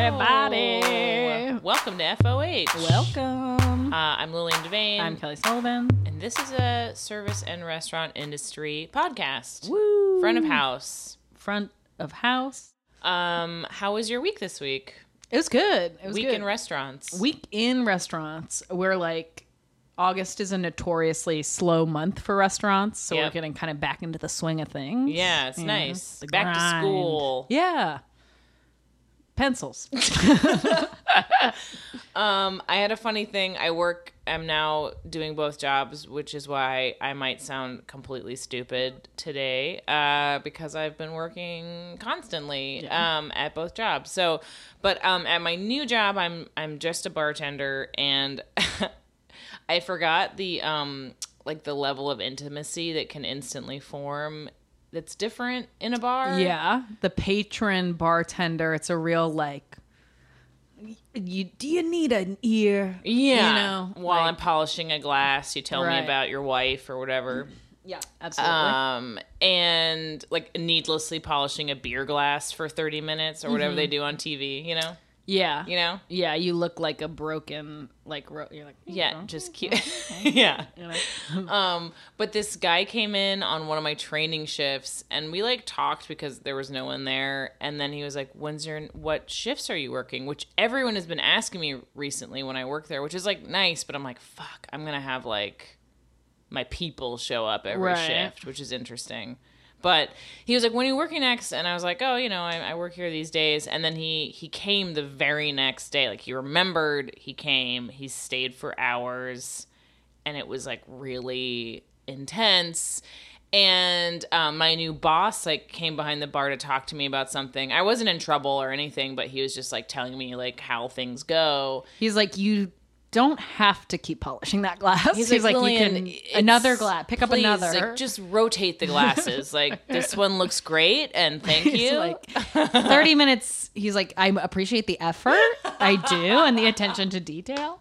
everybody. Welcome to FOH. Welcome. Uh, I'm Lillian Devane. I'm Kelly Sullivan. and this is a service and restaurant industry podcast. Woo. Front of house. Front of house. Um, how was your week this week? It was good. It was week good. in restaurants. week in restaurants. We're like August is a notoriously slow month for restaurants, so we're getting kind of back into the swing of things. yeah, it's nice. Back to school. Yeah. Pencils. Um, I had a funny thing. I work. I'm now doing both jobs, which is why I might sound completely stupid today, uh, because I've been working constantly um, at both jobs. So, but um, at my new job, I'm I'm just a bartender, and I forgot the um, like the level of intimacy that can instantly form. That's different in a bar. yeah. The patron bartender, it's a real like you do you need an ear? Yeah. You know, while like- I'm polishing a glass, you tell Right. me about your wife or whatever. Yeah, absolutely. um and like needlessly polishing a beer glass for 30 minutes or whatever they do on tv you know yeah. you know? Yeah, you look like a broken like ro- you're like yeah just cute yeah. Um but this guy came in on one of my training shifts and we like talked because there was no one there and then he was like when's your what shifts are you working? Which everyone has been asking me recently when i work there which is like nice but i'm like fuck i'm gonna have like my people show up every Right. shift which is interesting but he was like when are you working next? And i was like oh you know I, I work here these days. And then he he came the very next day. Like he remembered he came he stayed for hours and it was like really intense. And um, my new boss like came behind the bar to talk to me about something. I wasn't in trouble or anything but he was just like telling me like how things go. He's like you don't have to keep polishing that glass. He's, like, "Lillian, you can another glass. Pick up please, another. like just rotate the glasses like this one looks great and thank He's you like 30 minutes. He's like, I appreciate the effort. I do. And the attention to detail.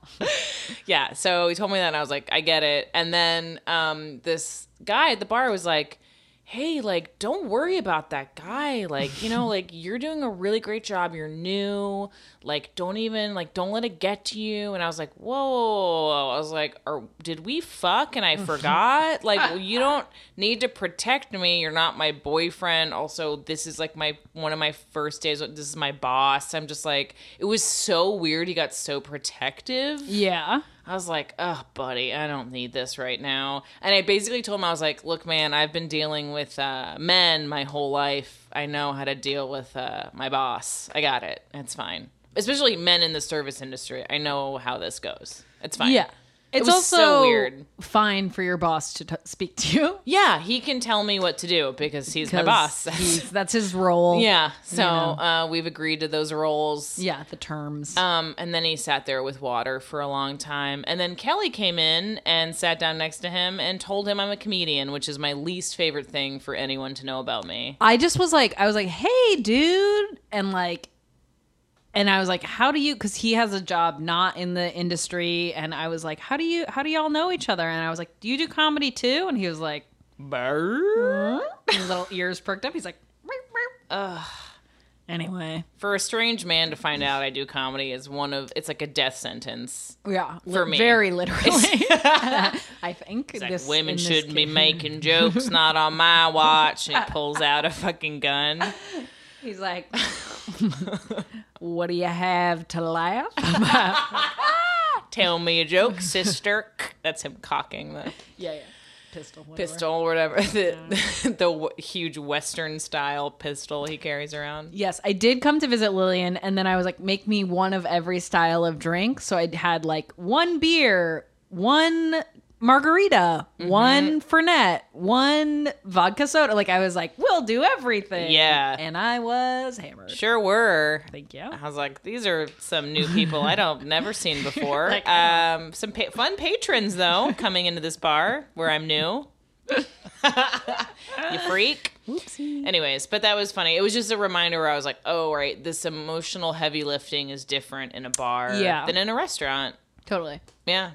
yeah so he told me that and i was like i get it and then um this guy at the bar was like hey like don't worry about that guy. Like you know like you're doing a really great job. You're new. Like don't even like don't let it get to you. And i was like whoa i was like or did we fuck? And i forgot. Like you don't need to protect me. You're not my boyfriend. Also this is like my one of my first days. This is my boss. I'm just like it was so weird. He got so protective. Yeah. I was like, oh, buddy, I don't need this right now. And I basically told him, I was like, look, man, I've been dealing with uh, men my whole life. I know how to deal with uh, my boss. I got it. It's fine. Especially men in the service industry. I know how this goes. It's fine. Yeah. It's was also so weird. fine for your boss to t- speak to you. Yeah, he can tell me what to do because he's my boss. he's- that's his role. yeah. So know. uh, we've agreed to those roles. Yeah, the terms. Um, and then he sat there with water for a long time. And then Kelly came in and sat down next to him and told him I'm a comedian, which is my least favorite thing for anyone to know about me. I just was like, I was like, hey, dude. And like, and I was like, how do you, because he has a job not in the industry. And I was like, how do you, how do y'all know each other? And I was like, do you do comedy too? And he was like, his little ears perked up. He's like, ugh. Anyway, For a strange man to find out I do comedy is one of it's like a death sentence. yeah, For li- me. very literally. I think It's like this- women shouldn't be making jokes, not on my watch. And he pulls out a fucking gun. He's like, what do you have to laugh? Tell me a joke, sister. That's him cocking the yeah, yeah. Pistol. Whatever. pistol whatever. The, the w- huge Western style pistol he carries around. Yes, I did come to visit Lillian, and then I was like, make me one of every style of drink. So I had like one beer, one margarita, Mm-hmm. one Fernet, one vodka soda. Like I was like, we'll do everything. Yeah. and I was hammered. Sure were. Thank you. I was like, these are some new people I don't never seen before. Like, um, some pa- fun patrons though coming into this bar where I'm new. you freak. Oopsie. Anyways, but that was funny. It was just a reminder where I was like, oh right, this emotional heavy lifting is different in a bar Yeah. than in a restaurant. Totally. Yeah.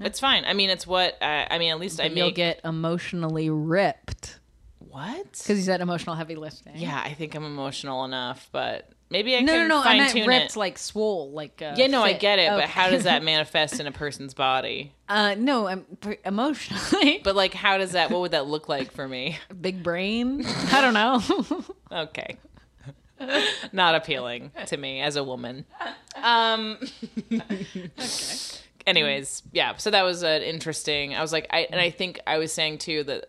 It's fine. I mean, it's what I, I mean. At least I You'll make get emotionally ripped. what? Because you said emotional heavy lifting. Yeah, I think I'm emotional enough, but maybe I No, can no, no. I meant tune ripped, it. like swole, like. Uh, yeah, no, I get it, but how does that manifest in a person's body? Uh, no, I'm pr- emotionally. But like, how does that? What would that look like for me? Big brain. I don't know. Okay. Not appealing to me as a woman. Um Anyways, yeah, so that was an interesting. I was like I and I think I was saying too that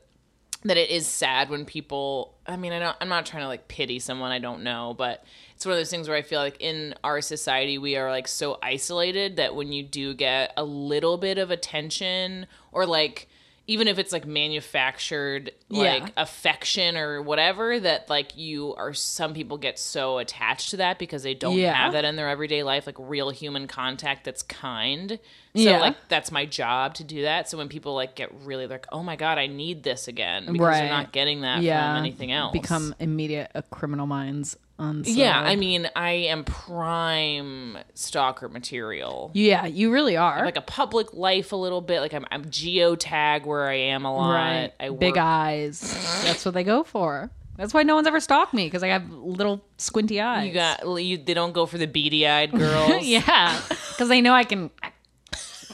that it is sad when people I mean, I don't I'm not trying to like pity someone I don't know, but it's one of those things where I feel like in our society we are like so isolated that when you do get a little bit of attention or like even if it's like manufactured like Yeah. affection or whatever that like you are some people get so attached to that because they don't Yeah. have that in their everyday life like real human contact that's kind so Yeah. like that's my job to do that so when people like get really like oh my god i need this again because Right. they're not getting that from anything else Become immediate uh, criminal minds. On yeah i mean i am prime stalker material Yeah, you really are. like a public life a little bit like i'm, I'm geotag where i am a lot right. i Big work- eyes. That's what they go for. That's why no one's ever stalked me because I have little squinty eyes. you got you, they don't go for the beady-eyed girls yeah, because they know I can.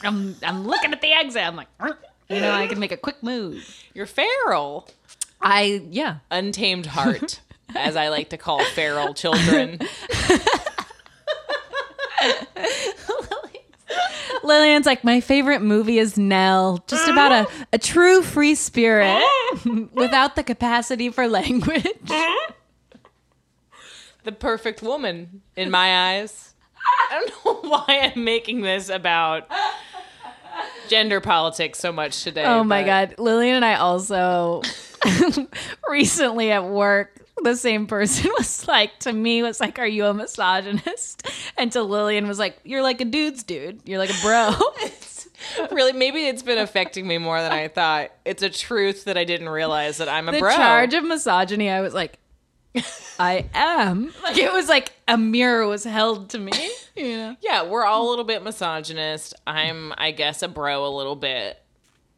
I'm I'm looking at the exit. I'm like, you know, I can make a quick move. you're feral I yeah. untamed heart as i like to call feral children Lillian's like my favorite movie is Nell, just about a, a true free spirit without the capacity for language. the perfect woman in my eyes. I don't know why I'm making this about gender politics so much today. Oh my but- god, Lillian and I also recently at work. The same person was like to me was like, "Are you a misogynist?" And to Lillian was like, "You're like a dude's dude. You're like a bro." Really, maybe it's been affecting me more than I thought. It's a truth that I didn't realize that I'm a the bro. charge of misogyny, I was like, "I am." Like it was like a mirror was held to me. You know. yeah, we're all a little bit misogynist. I'm, I guess, a bro a little bit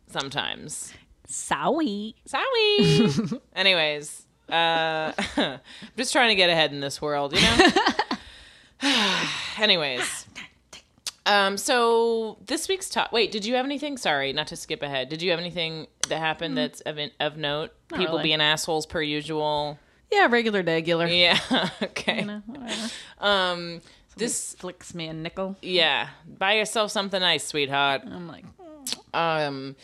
sometimes. Sorry. Sorry. Anyways, uh, I'm just trying to get ahead in this world, you know? Anyways. Um, so this week's top. Wait, did you have anything? Sorry, not to skip ahead. Did you have anything that happened that's of, in, of note? People really. being assholes per usual. Yeah, regular regular. Yeah. okay. You know. Um, this. flicks me a nickel. Yeah. Buy yourself something nice, sweetheart. I'm like, Um,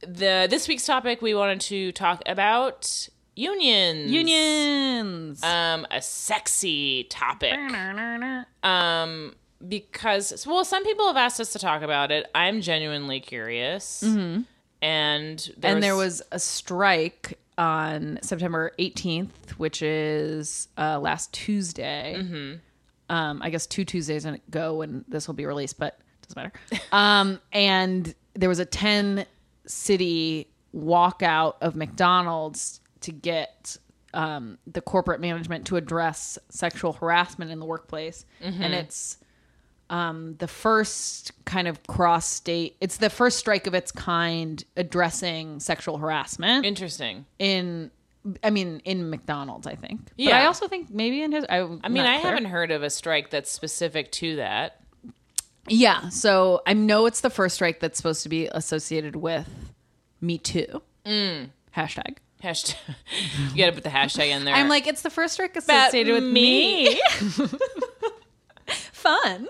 the this week's topic we wanted to talk about unions. unions. um a sexy topic um because well some people have asked us to talk about it i'm genuinely curious and there and there was a strike on September 18th, which is uh, last Tuesday. Um, I guess two Tuesdays ago when this will be released, but doesn't matter. um, and there was a 10 city walkout of McDonald's to get um, the corporate management to address sexual harassment in the workplace. And it's um, the first kind of cross state, it's the first strike of its kind addressing sexual harassment interesting in, I mean, in McDonald's, I think. But Yeah. I also think maybe in his, I, i mean i haven't heard of a strike that's specific to that Yeah. So I know it's the first strike that's supposed to be associated with Me Too. Mm. Hashtag. Hashtag you gotta put the hashtag in there I'm like, it's the first strike associated with me. me. fun.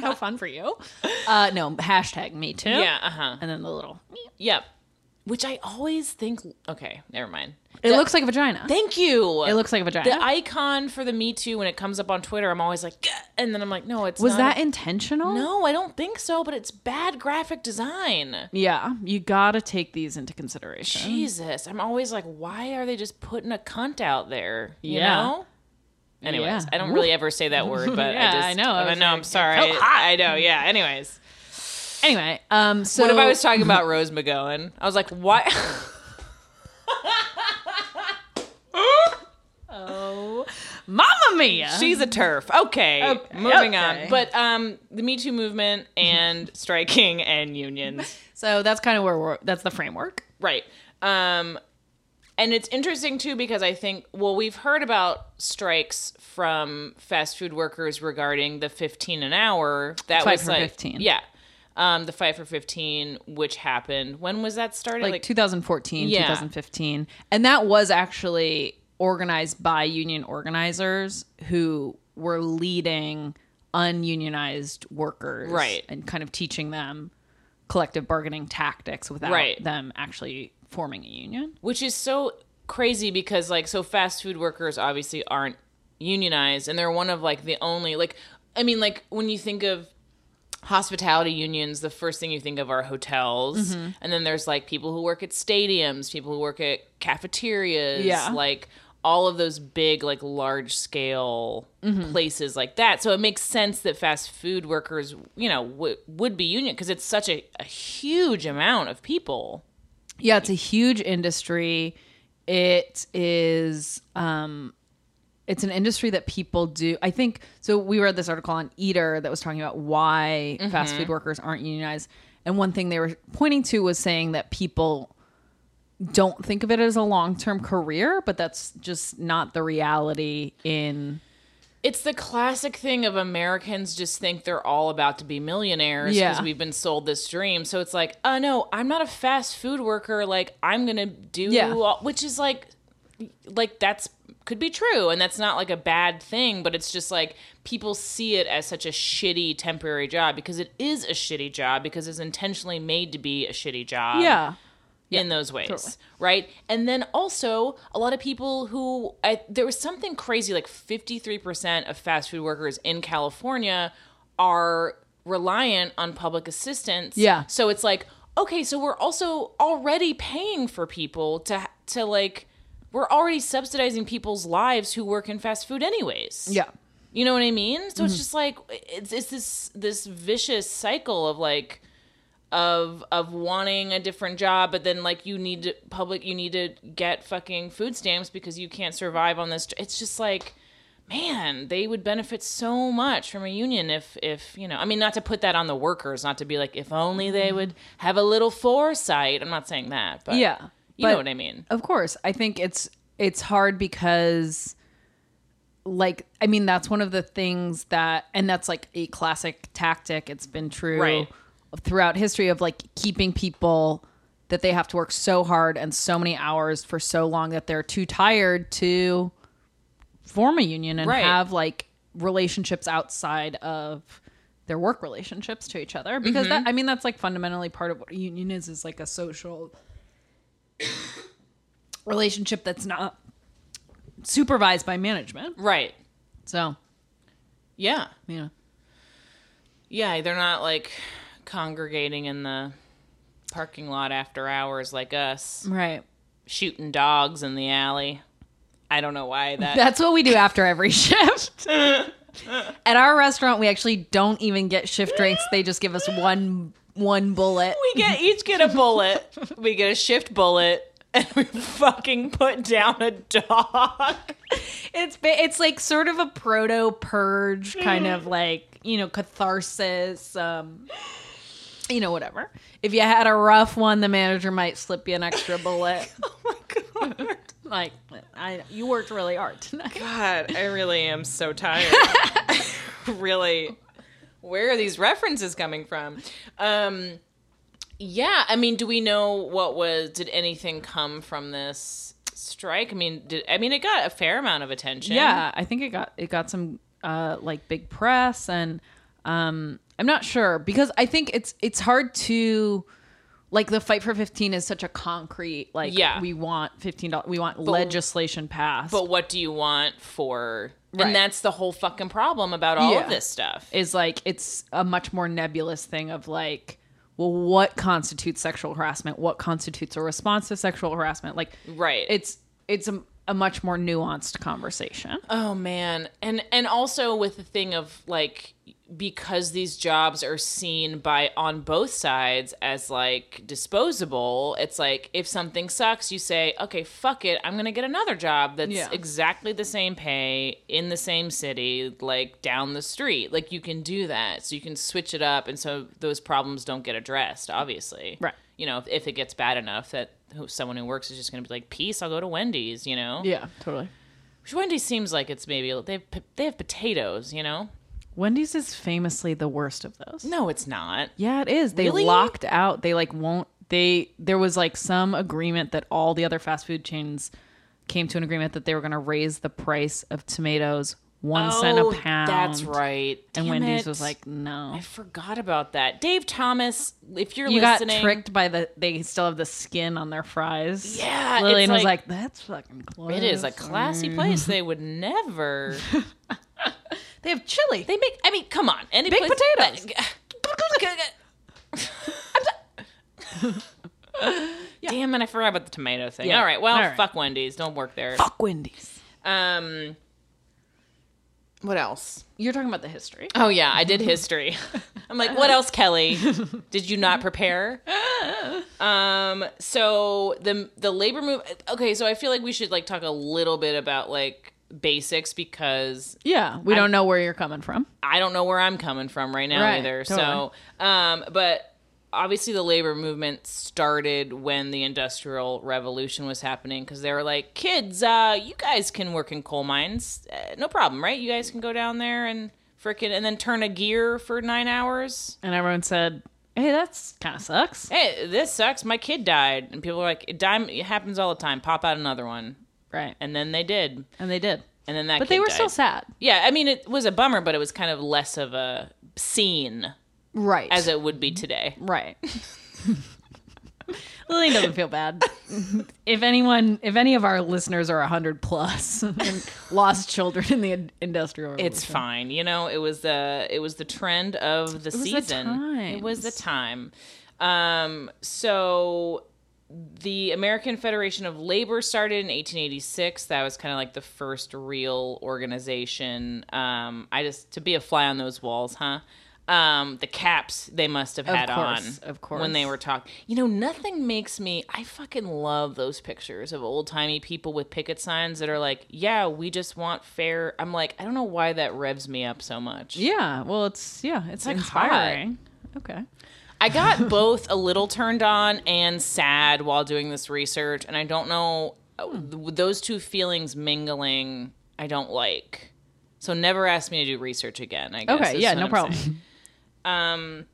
How fun for you. Uh, no, hashtag Me Too. yeah uh-huh And then the little, yep which i always think okay never mind it The- looks like a vagina. thank you it looks like a vagina. the icon for the me too when it comes up on twitter i'm always like "Gah," and then i'm like no it's Was that a- intentional? no i don't think so but it's bad graphic design Yeah, you gotta take these into consideration. jesus i'm always like why are they just putting a cunt out there you Yeah. know anyways Yeah. i don't really ever say that word but Yeah, i just I know. I i know i'm sorry hot. i know yeah anyways Anyway, um, so what if i was talking about rose mcgowan i was like why Oh, Mamma Mia! She's a turf. Okay. Okay, Moving okay. on. But um the Me Too movement and striking and unions. so that's kind of where we're. That's the framework. Right. Um and it's interesting too because I think well we've heard about strikes from fast food workers regarding the 15 an hour that Fight was like 15. yeah um the fight for 15 which happened when was that started like, 2014 Yeah. 2015 and that was actually organized by union organizers who were leading ununionized workers Right. and kind of teaching them collective bargaining tactics without Right. them actually forming a union which is so crazy because like so fast food workers obviously aren't unionized and they're one of like the only like i mean like when you think of hospitality unions the first thing you think of are hotels Mm-hmm. and then there's like people who work at stadiums people who work at cafeterias Yeah. like all of those big like large scale Mm-hmm. places like that so it makes sense that fast food workers you know w- would be union because it's such a, a huge amount of people Yeah, it's a huge industry. It is um it's an industry that people do. I think so we read this article on Eater that was talking about why mm-hmm. fast food workers aren't unionized. And one thing they were pointing to was saying that people don't think of it as a long-term career, but that's just not the reality in It's the classic thing of Americans just think they're all about to be millionaires because Yeah. we've been sold this dream. So it's like, oh no, I'm not a fast food worker. Like I'm gonna do, Yeah. all, which is like, like that's could be true, and that's not like a bad thing. But it's just like people see it as such a shitty temporary job because it is a shitty job because it's intentionally made to be a shitty job Yeah. in those ways, totally. right? And then also a lot of people who I, there was something crazy like 53% of fast food workers in California are reliant on public assistance. Yeah. So it's like, okay, so we're also already paying for people to to like we're already subsidizing people's lives who work in fast food anyways. Yeah. You know what I mean? So Mm-hmm. it's just like it's it's this this vicious cycle of like of of wanting a different job, but then like you need to public you need to get fucking food stamps because you can't survive on this. It's just like man, they would benefit so much from a union if if you know. I mean, not to put that on the workers, not to be like if only they would have a little foresight. I'm not saying that, but Yeah. You But- know what I mean. Of course. I think it's it's hard because like I mean that's one of the things that and that's like a classic tactic. It's been true Right. throughout history of like keeping people that they have to work so hard and so many hours for so long that they're too tired to form a union and Right. have like relationships outside of their work relationships to each other because Mm-hmm. that I mean that's like fundamentally part of what a union is is like a social relationship that's not supervised by management. Right. So, Yeah. you uh, know. Yeah, they're not like congregating in the parking lot after hours like us, Right. shooting dogs in the alley. I don't know why that. That's what we do after every shift. At our restaurant, we actually don't even get shift drinks. They just give us one one bullet. we get each get a bullet. we get a shift bullet, and we fucking put down a dog. It's it's like sort of a proto purge kind of like you know catharsis. Um, you know whatever. If you had a rough one, the manager might slip you an extra bullet. oh my god. like I, you worked really hard tonight. God, I really am so tired. really, where are these references coming from? Um, yeah, I mean, do we know what was? Did anything come from this strike? I mean, did I mean it got a fair amount of attention? Yeah, I think it got it got some uh like big press and um I'm not sure because I think it's it's hard to like the fight for 15 is such a concrete like Yeah. we want 15 dollars we want legislation passed But what do you want for? Right. And that's the whole fucking problem about all Yeah. of this stuff. is like it's a much more nebulous thing of like well what constitutes sexual harassment what constitutes a response to sexual harassment like right. it's it's a, a much more nuanced conversation Oh man. And and also with the thing of like because these jobs are seen by on both sides as like disposable, it's like if something sucks, you say, "Okay, fuck it. I'm going to get another job that's Yeah. exactly the same pay in the same city like down the street." Like you can do that. So you can switch it up and so those problems don't get addressed, obviously. Right. You know, if, if it gets bad enough that who, someone who works is just going to be like, "Peace, I'll go to Wendy's," you know. Yeah, totally. Which Wendy's seems like it's maybe they have, they have potatoes, you know. Wendy's is famously the worst of those. No, it's not. Yeah, it is. They Really? locked out. They like won't. They there was like some agreement that all the other fast food chains came to an agreement that they were going to raise the price of tomatoes one cent Oh, a pound. That's right. And Wendy's it. was like, no. I forgot about that. Dave Thomas, if you're listening, You listening, got tricked by the. They still have the skin on their fries. Yeah, Lillian it's was like- like, "That's fucking close." It is a classy place. They would never. They have chili. They make. I mean, come on. Any Big place, potatoes. Damn it! I forgot about the tomato thing. Yeah. All right. Well, All right. fuck Wendy's. Don't work there. Fuck Wendy's. Um. What else? You're talking about the history. Oh yeah, I did history. I'm like, what else, Kelly? Did you not prepare? Um. So the the labor move. Okay, so I feel like we should like talk a little bit about like basics because Yeah, we don't know where you're coming from. I don't know where I'm coming from right now Right, either. totally. So, um, but obviously the labor movement started when the industrial revolution was happening because they were like, kids, uh, you guys can work in coal mines, uh, no problem, right? You guys can go down there and frickin' and then turn a gear for nine hours. And everyone said, "Hey, that's kind of sucks." Hey, this sucks. My kid died, and people were like, it, dime, it happens all the time. Pop out another one, Right. and then they did, And they did. and then that. But they were died. still sad. Yeah, I mean, it was a bummer, but it was kind of less of a scene Right. as it would be today. right. Lily doesn't feel bad. if anyone, if any of our listeners are 100 plus and lost children in the industrial revolution. It's fine, you know. It was the it was the trend of the the season. it was the time. Um, so the American Federation of Labor started in 1886. That was kind of like the first real organization. Um, I just to be a fly on those walls, huh? Um, the caps they must have had course, on of course. when they were talking. You know, nothing makes me. I fucking love those pictures of old timey people with picket signs that are like, "Yeah, we just want fair." I'm like, I don't know why that revs me up so much. Yeah. Well, it's yeah. It's, like inspiring. Okay. I got both a little turned on and sad while doing this research, and I don't know those two feelings mingling. I don't like. So never ask me to do research again. I guess. Okay. Yeah. No I'm problem. saying. Um.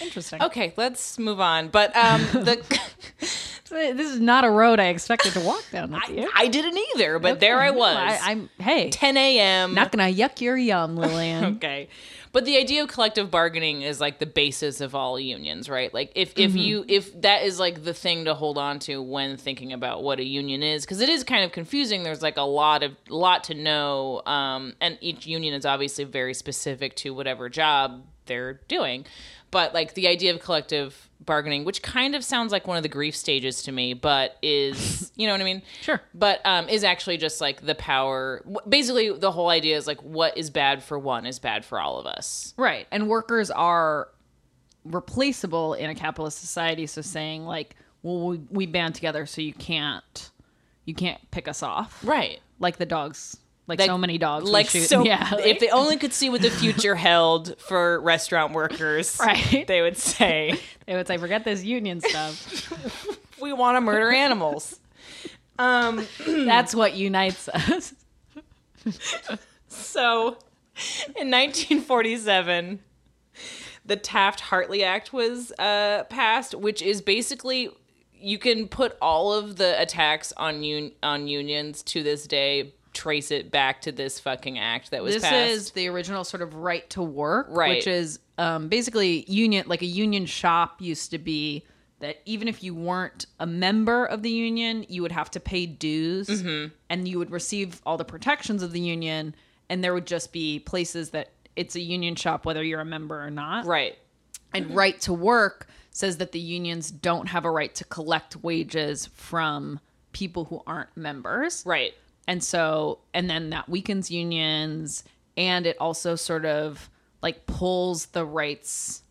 Interesting. Okay, let's move on. But um, the This is not a road I expected to walk down you. I didn't either, but there I was. I, am hey, 10 a.m. not gonna yuck your yum, Lillian. okay but the idea of collective bargaining is like the basis of all unions right? Like if if you if that is like the thing to hold on to when thinking about what a union is because it is kind of confusing. There's like a lot of lot to know um and each union is obviously very specific to whatever job they're doing but like the idea of collective bargaining which kind of sounds like one of the grief stages to me but is you know what i mean Sure. but um, is actually just like the power. Basically, the whole idea is like what is bad for one is bad for all of us. Right. And workers are replaceable in a capitalist society. So saying like, well, we, we band together, so you can't, you can't pick us off. Right. Like the dogs, like, Like- so many dogs. Like shoot. so, yeah. if they only could see what the future held for restaurant workers, Right. They would say, they would say, forget this union stuff. "We want to murder animals." Um. That's what unites us. So, in 1947, the Taft Hartley Act was uh, passed, which is basically you can put all of the attacks on un- on unions to this day trace it back to this fucking act that was This passed. is the original sort of right to work, Right. which is um, basically union. Like a union shop used to be that even if you weren't a member of the union, you would have to pay dues, Mm-hmm. and you would receive all the protections of the union. And there would just be places that it's a union shop, whether you're a member or not. right. And right to work says that the unions don't have a right to collect wages from people who aren't members. Right. And so, and then that weakens unions. And it also sort of like pulls the rights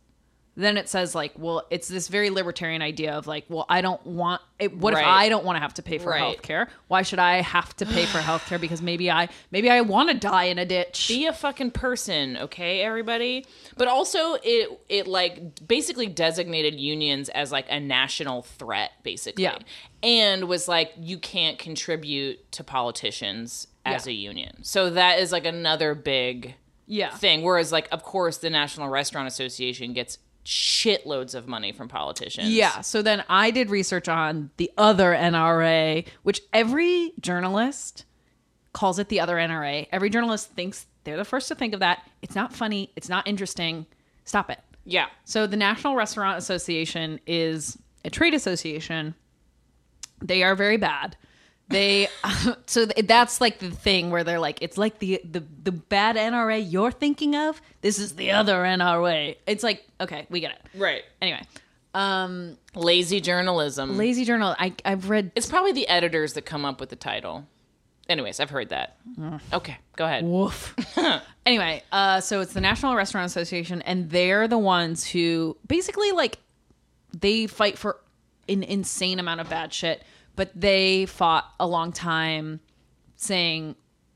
then it says like, well, it's this very libertarian idea of like, well, I don't want it, what Right. if I don't want to have to pay for Right. health care? Why should I have to pay for health care because maybe I maybe I want to die in a ditch? be a fucking person okay everybody but also it it like basically designated unions as like a national threat basically Yeah. and was like you can't contribute to politicians as Yeah. a union so that is like another big yeah. thing whereas like of course the national restaurant association gets shitloads of money from politicians Yeah. So then I did research on the other NRA, which every journalist calls it the other NRA. Every journalist thinks they're the first to think of that. It's not funny. It's not interesting. Stop it. yeah So the National Restaurant Association is a trade association. They are very bad. They so that's like the thing where they're like it's like the the the bad NRA you're thinking of. This is the other NRA. It's like okay, we get it. right Anyway, um lazy journalism Lazy Journal. I I've read it's probably the editors that come up with the title anyways i've heard that okay go ahead Woof. anyway, uh, so it's the National Restaurant Association, and they're the ones who basically like they fight for an insane amount of bad shit, but they fought a long time saying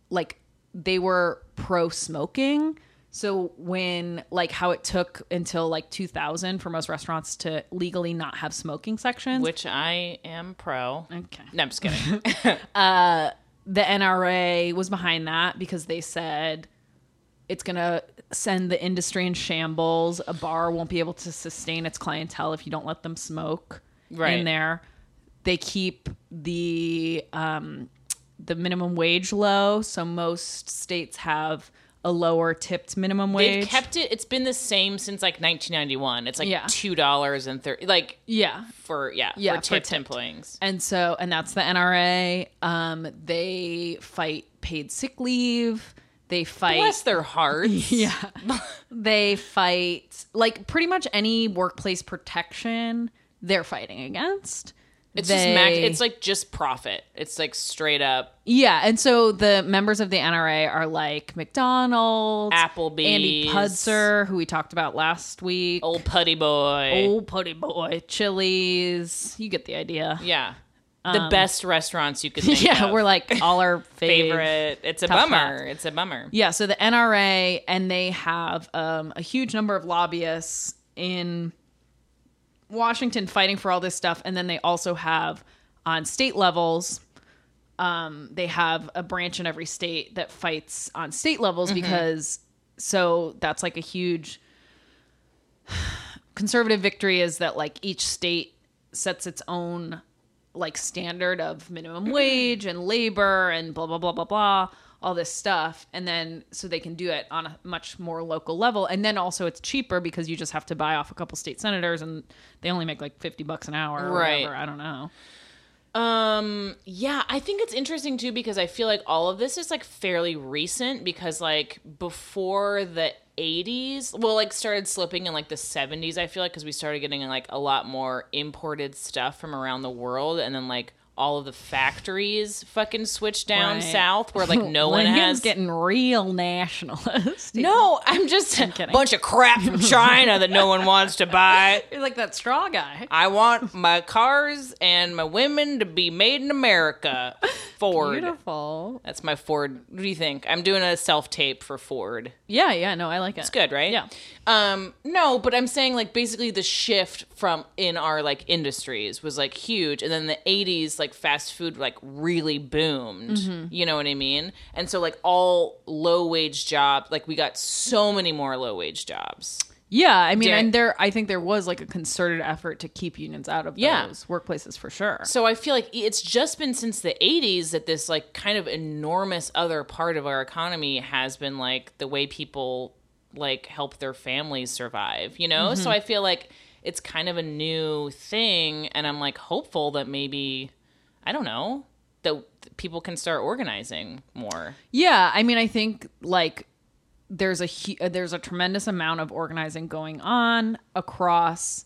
like they were pro smoking. So when like how it took until like 2000 for most restaurants to legally not have smoking sections. which I am pro. okay. No, I'm just kidding. Uh, the NRA was behind that because they said it's going to send the industry in shambles. A bar won't be able to sustain its clientele if you don't let them smoke Right. in there. They keep the um, the minimum wage low, so most states have a lower tipped minimum wage. They've kept it. It's been the same since like 1991. It's like Yeah. two dollars and thirty. Like yeah, for yeah, Yeah, for for tipped tipped. employees. And so, and that's the NRA. Um, they fight paid sick leave. They fight. Bless their hearts. Yeah. they fight like pretty much any workplace protection they're fighting against. It's just max. It's like just profit. It's like straight up yeah, and so the members of the NRA are like McDonald's, Applebee's, Andy Puzder, who we talked about last week, old putty boy. old putty boy, Chili's. You get the idea. Yeah, the best restaurants you could think Um, yeah, of. we're like all our favorite. favorite. It's a bummer. hats. It's a bummer. Yeah, so the NRA and they have um, a huge number of lobbyists in Washington fighting for all this stuff, and then they also have on state levels. Um, they have a branch in every state that fights on state levels because so that's like a huge conservative victory is that like each state sets its own like standard of minimum wage and labor and blah blah blah blah blah all this stuff and then so they can do it on a much more local level. And then also it's cheaper because you just have to buy off a couple state senators and they only make like 50 bucks an hour or Right. whatever. I don't know. Um, yeah, I think it's interesting too because I feel like all of this is like fairly recent because like before the 80s, well, like started slipping in like the 70s, I feel like because we started getting like a lot more imported stuff from around the world and then like all of the factories fucking switched down Right. south where like no one has getting real nationalist No, I'm just a bunch of crap from China that no one wants to buy. you're like that straw guy I want my cars and my women to be made in America. Ford. beautiful That's my Ford. What do you think? I'm doing a self tape for Ford. yeah yeah no i like it It's good, right? Yeah. Um, no, but I'm saying like basically the shift from in our like industries was like huge, and then the '80s like fast food like really boomed. Mm-hmm. You know what I mean? And so like all low wage jobs, like we got so many more low wage jobs. Yeah, I mean, Dare- and there, I think there was like a concerted effort to keep unions out of Yeah. those workplaces for sure. So I feel like it's just been since the 80s that this like kind of enormous other part of our economy has been like the way people like help their families survive, you know? So I feel like it's kind of a new thing and I'm like hopeful that maybe I don't know, that people can start organizing more. Yeah, I mean, I think like there's a uh, there's a tremendous amount of organizing going on across.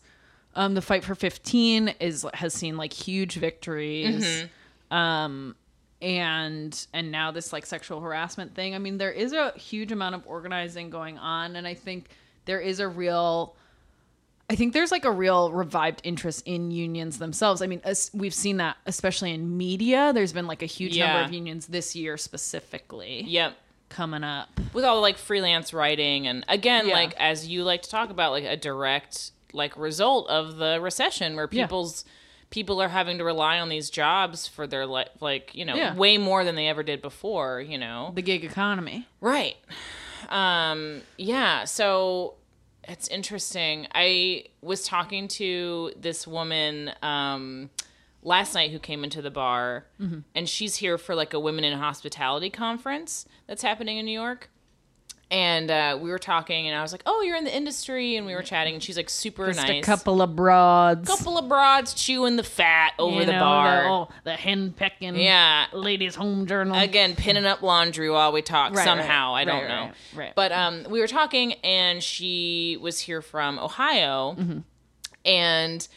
Um, the fight for 15 is has seen like huge victories. Um, and and now this like sexual harassment thing. I mean, there is a huge amount of organizing going on, and I think there is a real I think there's like a real revived interest in unions themselves. I mean, as we've seen that especially in media. There's been like a huge number of unions this year specifically Yep. coming up. with all the like freelance writing and again Yeah. like as you like to talk about like a direct like result of the recession where Yeah. people's people are having to rely on these jobs for their life like you know Yeah. way more than they ever did before you know The gig economy. right um yeah so it's interesting. I was talking to this woman um last night who came into the bar and she's here for like a women in hospitality conference that's happening in new york and uh, we were talking and i was like oh you're in the industry and we were chatting and she's like super Just nice a couple of broads. couple of broads chewing the fat over you the know, bar The, oh, the hen pecking. yeah Ladies' home journal. again pinning up laundry while we talk Right, somehow right, i don't right, know but um we were talking and she was here from ohio Mm-hmm. and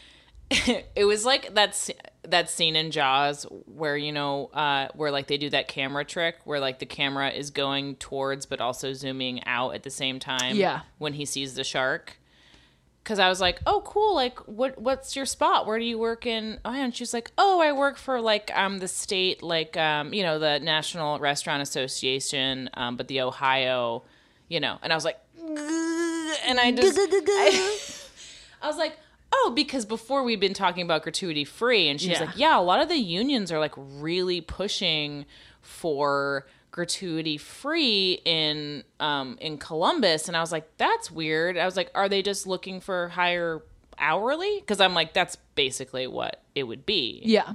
it was like that s- that scene in jaws where you know uh where like they do that camera trick where like the camera is going towards but also zooming out at the same time Yeah. when he sees the shark because I was like, "Oh, cool! Like, what? What's your spot? Where do you work in?" Oh, and she's like, "Oh, I work for like um the state, like um you know the National Restaurant Association, um but the Ohio, you know." And I was like, and I just I, I was like, "Oh, because before we'd been talking about gratuity free, and she's Yeah. like, yeah, a lot of the unions are like really pushing for." gratuity free in um in Columbus and I was like that's weird. I was like are they just looking for higher hourly? Cuz I'm like that's basically what it would be. yeah.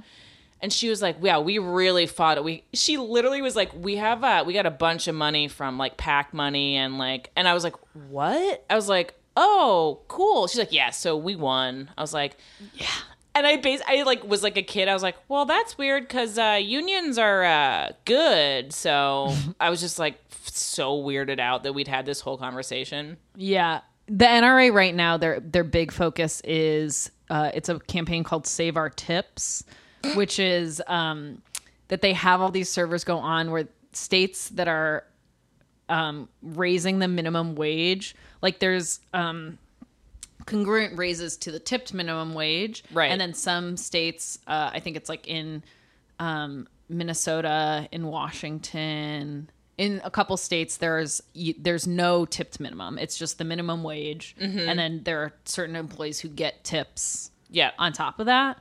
And she was like, "Yeah, we really fought it. We." She literally was like, "We have a, we got a bunch of money from like PAC money and like." And I was like, "What?" I was like, "Oh, cool." She's like, "Yeah, so we won." I was like, "Yeah." And I bas- I like was like a kid. I was like, "Well, that's weird because uh, unions are uh, good." So I was just like so weirded out that we'd had this whole conversation. Yeah. The NRA right now, their their big focus is uh, it's a campaign called Save Our Tips, which is um, that they have all these servers go on where states that are um, raising the minimum wage, like there's um, congruent raises to the tipped minimum wage, Right. And then some states, uh, I think it's like in um, Minnesota, in Washington, in a couple states, there's there's no tipped minimum. It's just the minimum wage, and then there are certain employees who get tips Yeah, on top of that.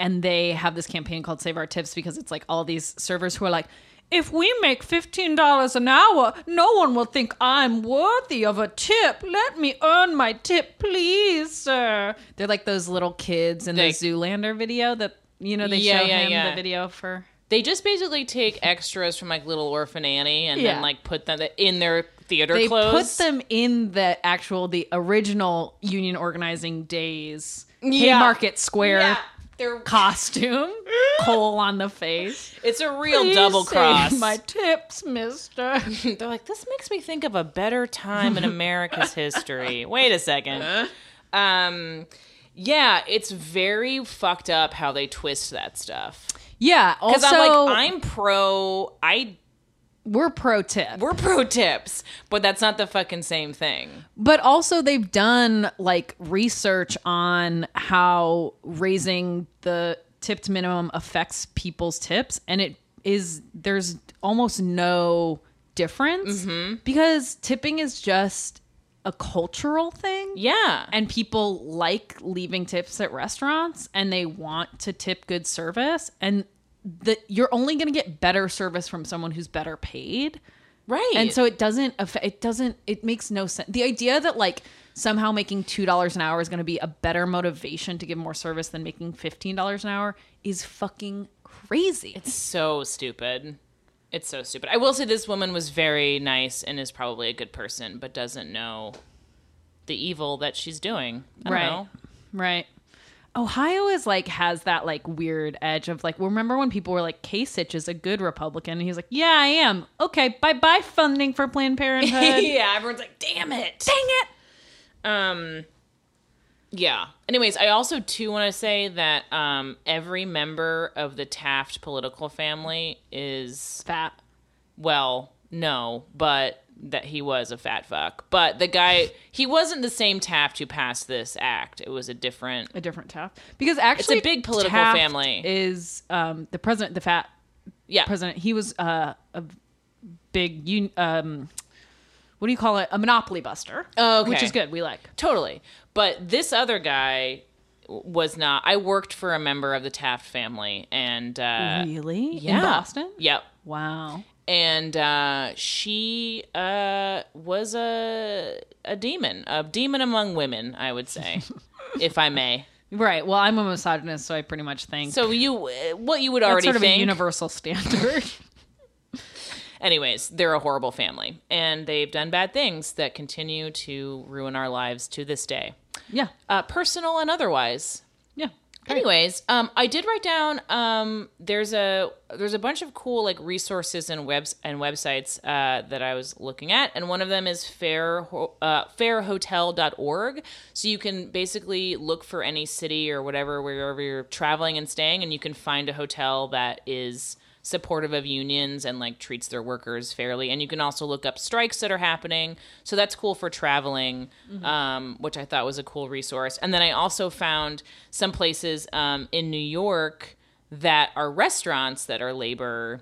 And they have this campaign called Save Our Tips because it's like all these servers who are like, if we make $15 an hour, no one will think I'm worthy of a tip. Let me earn my tip, please, sir. They're like those little kids in Like- the Zoolander video that, you know, they Yeah, show yeah, him yeah. the video for. they just basically take extras from like Little Orphan Annie and Yeah. then like put them in their theater They clothes. put them in the actual, the original union organizing days, Yeah. Haymarket Square Yeah, they're costume, coal on the face. It's a real Please double save cross. My tips, mister. They're like, this makes me think of a better time in America's history. Wait a second. Um, yeah, it's very fucked up how they twist that stuff. Yeah. Because Also, I'm like, I'm pro. I we're pro tip, we're pro tips, but that's not the fucking same thing. but also they've done like research on how raising the tipped minimum affects people's tips, and it is there's almost no difference Mm-hmm. because tipping is just a cultural thing. Yeah, and people like leaving tips at restaurants and they want to tip good service and that you're only going to get better service from someone who's better paid right. and so it doesn't affect it doesn't it makes no sense the idea that like somehow making $2 an hour is going to be a better motivation to give more service than making $15 an hour is fucking crazy It's so stupid. It's so stupid. I will say this woman was very nice and is probably a good person, but doesn't know the evil that she's doing. I don't right know. right ohio is like has that like weird edge of like remember when people were like kasich is a good republican? And he's like yeah i am. Okay bye-bye funding for planned parenthood. Yeah, everyone's like, "Damn it, dang it. Um, yeah. Anyways, I also too want to say that um, every member of the Taft political family is fat. Well, no, but that he was a fat fuck. But the guy, he wasn't the same Taft who passed this act. It was a different. a different Taft because actually it's a big political Taft family. Is um, the president the fat Yeah. president? He was uh, a big un- um, what do you call it? A monopoly buster. Oh, okay. which is good. We like. Totally. But this other guy was not. I worked for a member of the Taft family, and uh, really yeah, in Boston. Yep. Wow. And uh, she uh, was a a demon, a demon among women, I would say, if I may. Right. Well, I'm a misogynist, so I pretty much think So you, what you would that's already sort of think. a universal standard. Anyways, they're a horrible family, and they've done bad things that continue to ruin our lives to this day, yeah. uh, personal and otherwise. Anyways, um, I did write down um, there's a there's a bunch of cool like resources and webs and websites uh, that I was looking at, and one of them is fair uh, fairhotel.org. So you can basically look for any city or whatever wherever you're traveling and staying, and you can find a hotel that is supportive of unions and like treats their workers fairly and you can also look up strikes that are happening so that's cool for traveling um, which i thought was a cool resource and then i also found some places um, in new york that are restaurants that are labor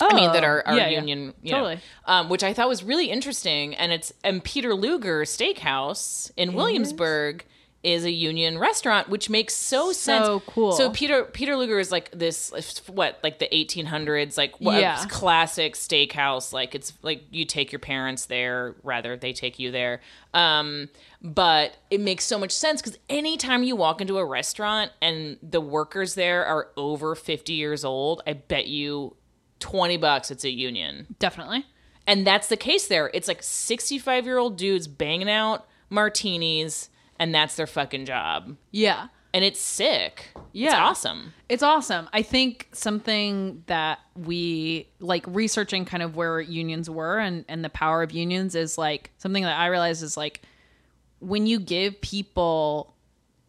I mean, that are, are Oh, yeah, yeah. union, know, Totally. um, which I thought was really interesting. And it's and Peter Luger Steakhouse in Williamsburg is a union restaurant, which makes so, sense. So cool. So Peter Peter Luger is like this, what like the 1800s, like what, Yeah. classic steakhouse. Like it's like you take your parents there, rather they take you there. Um, but it makes so much sense because anytime you walk into a restaurant and the workers there are over 50 years old, I bet you 20 bucks it's a union. Definitely. And that's the case there. It's like 65 year old dudes banging out martinis, and that's their fucking job. Yeah. And it's sick. Yeah. It's awesome. It's awesome. I think something that we like researching kind of where unions were and, and the power of unions is like something that I realize is like when you give people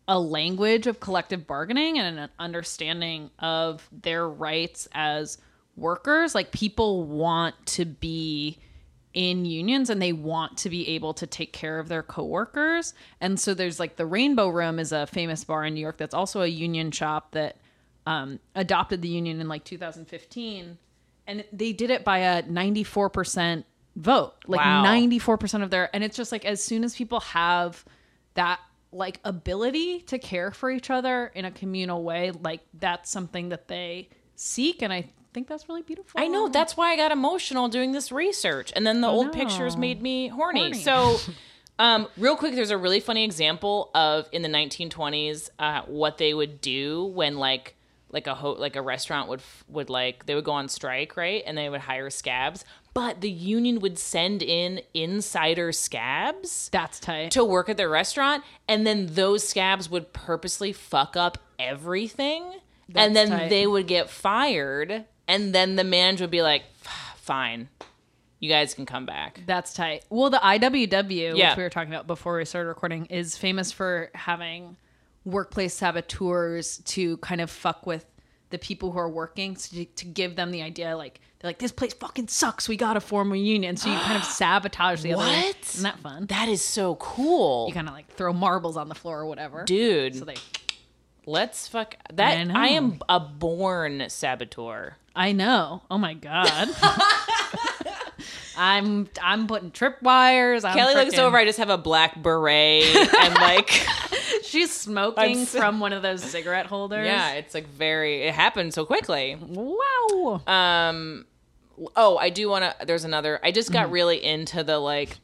a language of collective bargaining and an understanding of their rights as workers, like people want to be in unions and they want to be able to take care of their coworkers. And so there's like the Rainbow Room is a famous bar in New York that's also a union shop that um, adopted the union in like 2015. And they did it by a 94% vote. Like Wow. 94% of their, and it's just like as soon as people have that like ability to care for each other in a communal way, like that's something that they seek. And I think that's really beautiful. I know. That's why I got emotional doing this research. And then the old pictures made me horny. Horny. So, um, real quick, there's a really funny example of in the 1920s uh, what they would do when like like a ho- like a restaurant would f- would like they would go on strike, right? And they would hire scabs, but the union would send in insider scabs That's tight. to work at their restaurant, and then those scabs would purposely fuck up everything, and then tight. they would get fired, and then the manager would be like, "Fine, you guys can come back." That's tight. Well, the IWW, Yeah. which we were talking about before we started recording, is famous for having workplace saboteurs to kind of fuck with the people who are working so to, to give them the idea like they're like this place fucking sucks we gotta form a union so you kind of sabotage the other What? isn't that fun That is so cool, you kind of like throw marbles on the floor or whatever dude. so they let's fuck that. I I, am a born saboteur. I know oh my god i'm i'm putting tripwires I'm Kelly looks over. I just have a black beret and like. she's smoking I'm from one of those cigarette holders Yeah, it's like very. It happened so quickly. wow Um. Oh, I do want to. There's another. I just Mm-hmm. got really into the like.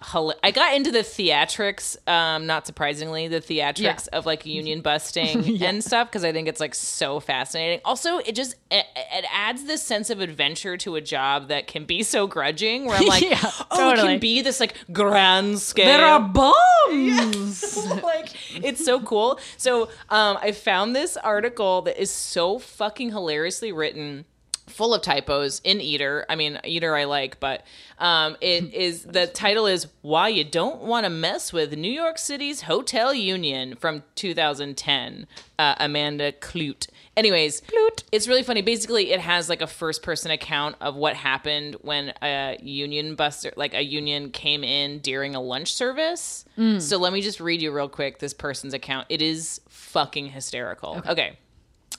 I got into the theatrics. Um, not surprisingly, the theatrics of like union busting and stuff because I think it's like so fascinating. Also, it just it, it adds this sense of adventure to a job that can be so grudging. Where I'm like, Yeah, oh, it can be this like grand scale. There are bombs. like it's so cool. So um, I found this article that is so fucking hilariously written. Full of typos in Eater. I mean, Eater I like, but um, it is the title is "Why You Don't Want to Mess with New York City's Hotel Union" from 2010. Uh, Amanda Kludt. Anyways, Kludt. it's really funny. Basically, it has like a first person account of what happened when a union buster, like a union, came in during a lunch service. So let me just read you real quick this person's account. It is fucking hysterical. okay.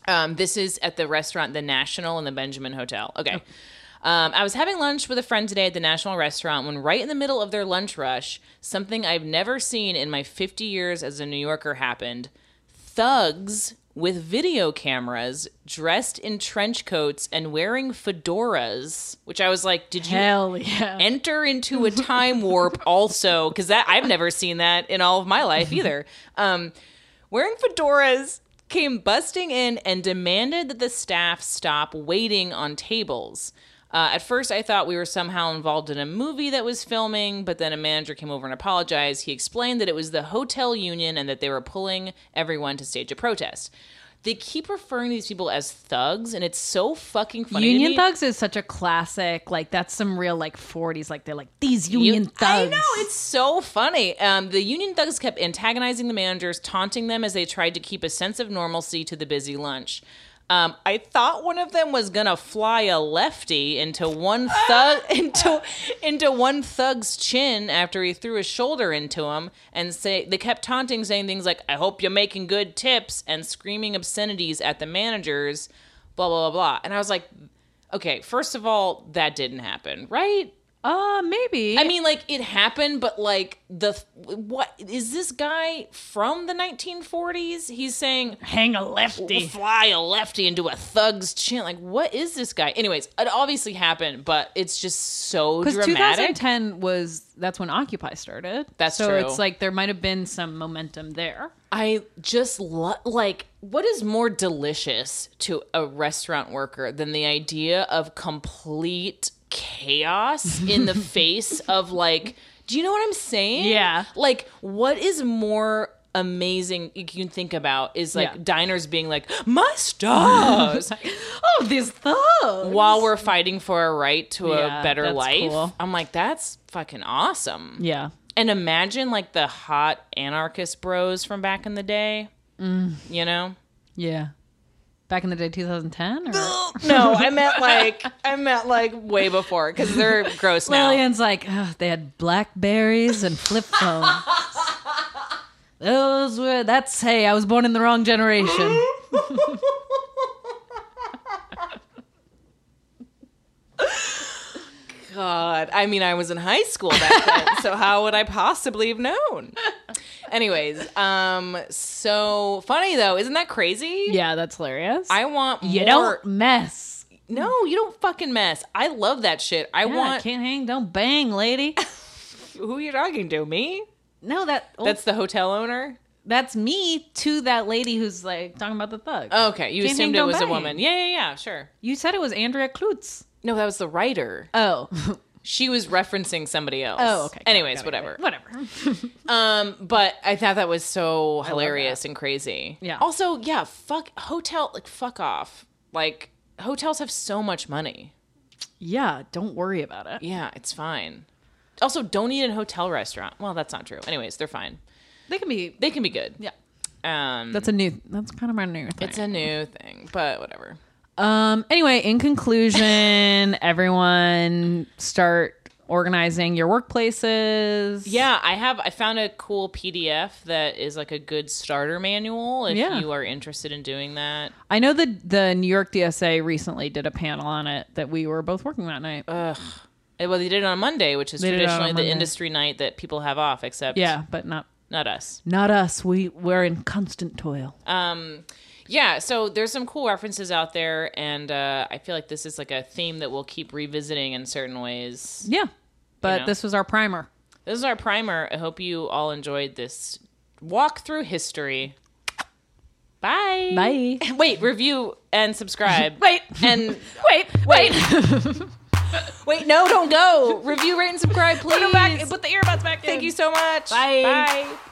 Um, this is at the restaurant, the National in the Benjamin Hotel. Okay. Um, I was having lunch with a friend today at the National Restaurant when, right in the middle of their lunch rush, something I've never seen in my 50 years as a New Yorker happened. Thugs with video cameras, dressed in trench coats and wearing fedoras, which I was like, did you yeah. enter into a time warp also because that i've never seen that in all of my life either um, wearing fedoras came busting in and demanded that the staff stop waiting on tables. Uh, at first i thought we were somehow involved in a movie that was filming but then a manager came over and apologized. He explained that it was the hotel union and that they were pulling everyone to stage a protest they keep referring to these people as thugs and it's so fucking funny Union. Thugs is such a classic. Like that's some real like 40s. Like they're like these Union You- Thugs. I know it's so funny. Um, the union thugs kept antagonizing the managers, taunting them as they tried to keep a sense of normalcy to the busy lunch. Um, I thought one of them was gonna fly a lefty into one thug into into one thug's chin after he threw his shoulder into him, and say they kept taunting, saying things like "I hope you're making good tips" and screaming obscenities at the managers. Blah blah blah blah. And I was like, okay, first of all, that didn't happen, right? Uh, maybe. I mean, like it happened, but like the what is this guy from the 1940s? He's saying hang a lefty. fly a lefty into a thug's chin. Like, what is this guy? Anyways, it obviously happened, but it's just so dramatic. 2010 was that's when Occupy started. That's so true. it's like there might have been some momentum there. I just lo- like what is more delicious to a restaurant worker than the idea of complete chaos in the face of like do you know what I'm saying? Yeah. Like what is more amazing you can think about is like Yeah. diners being like my stars Oh, these thugs. while we're fighting for a right to Yeah, a better life. cool. I'm like that's fucking awesome. Yeah. And imagine like the hot anarchist bros from back in the day. Mm. You know? Yeah. Back in the day, 2010? Or? No, I meant like I meant like way before because they're gross now. Lillian's like, "Ugh, they had blackberries and flip phones. Those were, that's, hey, I was born in the wrong generation. God, I mean, I was in high school back then, so how would I possibly have known? Anyways, um, so funny though, isn't that crazy? yeah, that's hilarious. I want you more. don't mess. No, you don't fucking mess. I love that shit. I Yeah, want. can't hang, don't bang, lady. Who you talking to? Me? no, that oh, That's the hotel owner. that's me to that lady who's like talking about the thug. Okay, you Can't hang, assumed it don't was a bang. woman. Yeah, yeah, yeah. Sure. you said it was Andrea Klutz. No, that was the writer. Oh. She was referencing somebody else. Oh, okay. Got it, Anyways, got it, whatever. it. Whatever. Um, but I thought that was so hilarious and crazy. Yeah. Also, yeah, fuck hotel like fuck off. Like hotels have so much money. yeah, don't worry about it. Yeah, it's fine. Also, don't eat in a hotel restaurant. Well, that's not true. Anyways, they're fine. They can be. They can be good. Yeah. Um, That's a new. That's kind of my new thing. it's a new thing, but whatever. Um. Anyway, in conclusion, everyone start organizing your workplaces. Yeah, I have. I found a cool PDF that is like a good starter manual if Yeah. you are interested in doing that. I know the the New York DSA recently did a panel on it that we were both working that night. Ugh. Well, they did it on Monday, which is They did it on traditionally the industry night that people have off, except yeah, but not not us. not us. We we're in constant toil. Um, yeah, so there's some cool references out there, and uh, I feel like this is like a theme that we'll keep revisiting in certain ways. Yeah, but know. this was our primer. This is our primer. I hope you all enjoyed this walk through history. Bye. Bye. Wait, review and subscribe. Wait. and Wait, wait. wait, no, don't go. Review, rate, and subscribe, please. Put 'em back. Put the earbuds back. In. Thank you so much. Bye. Bye.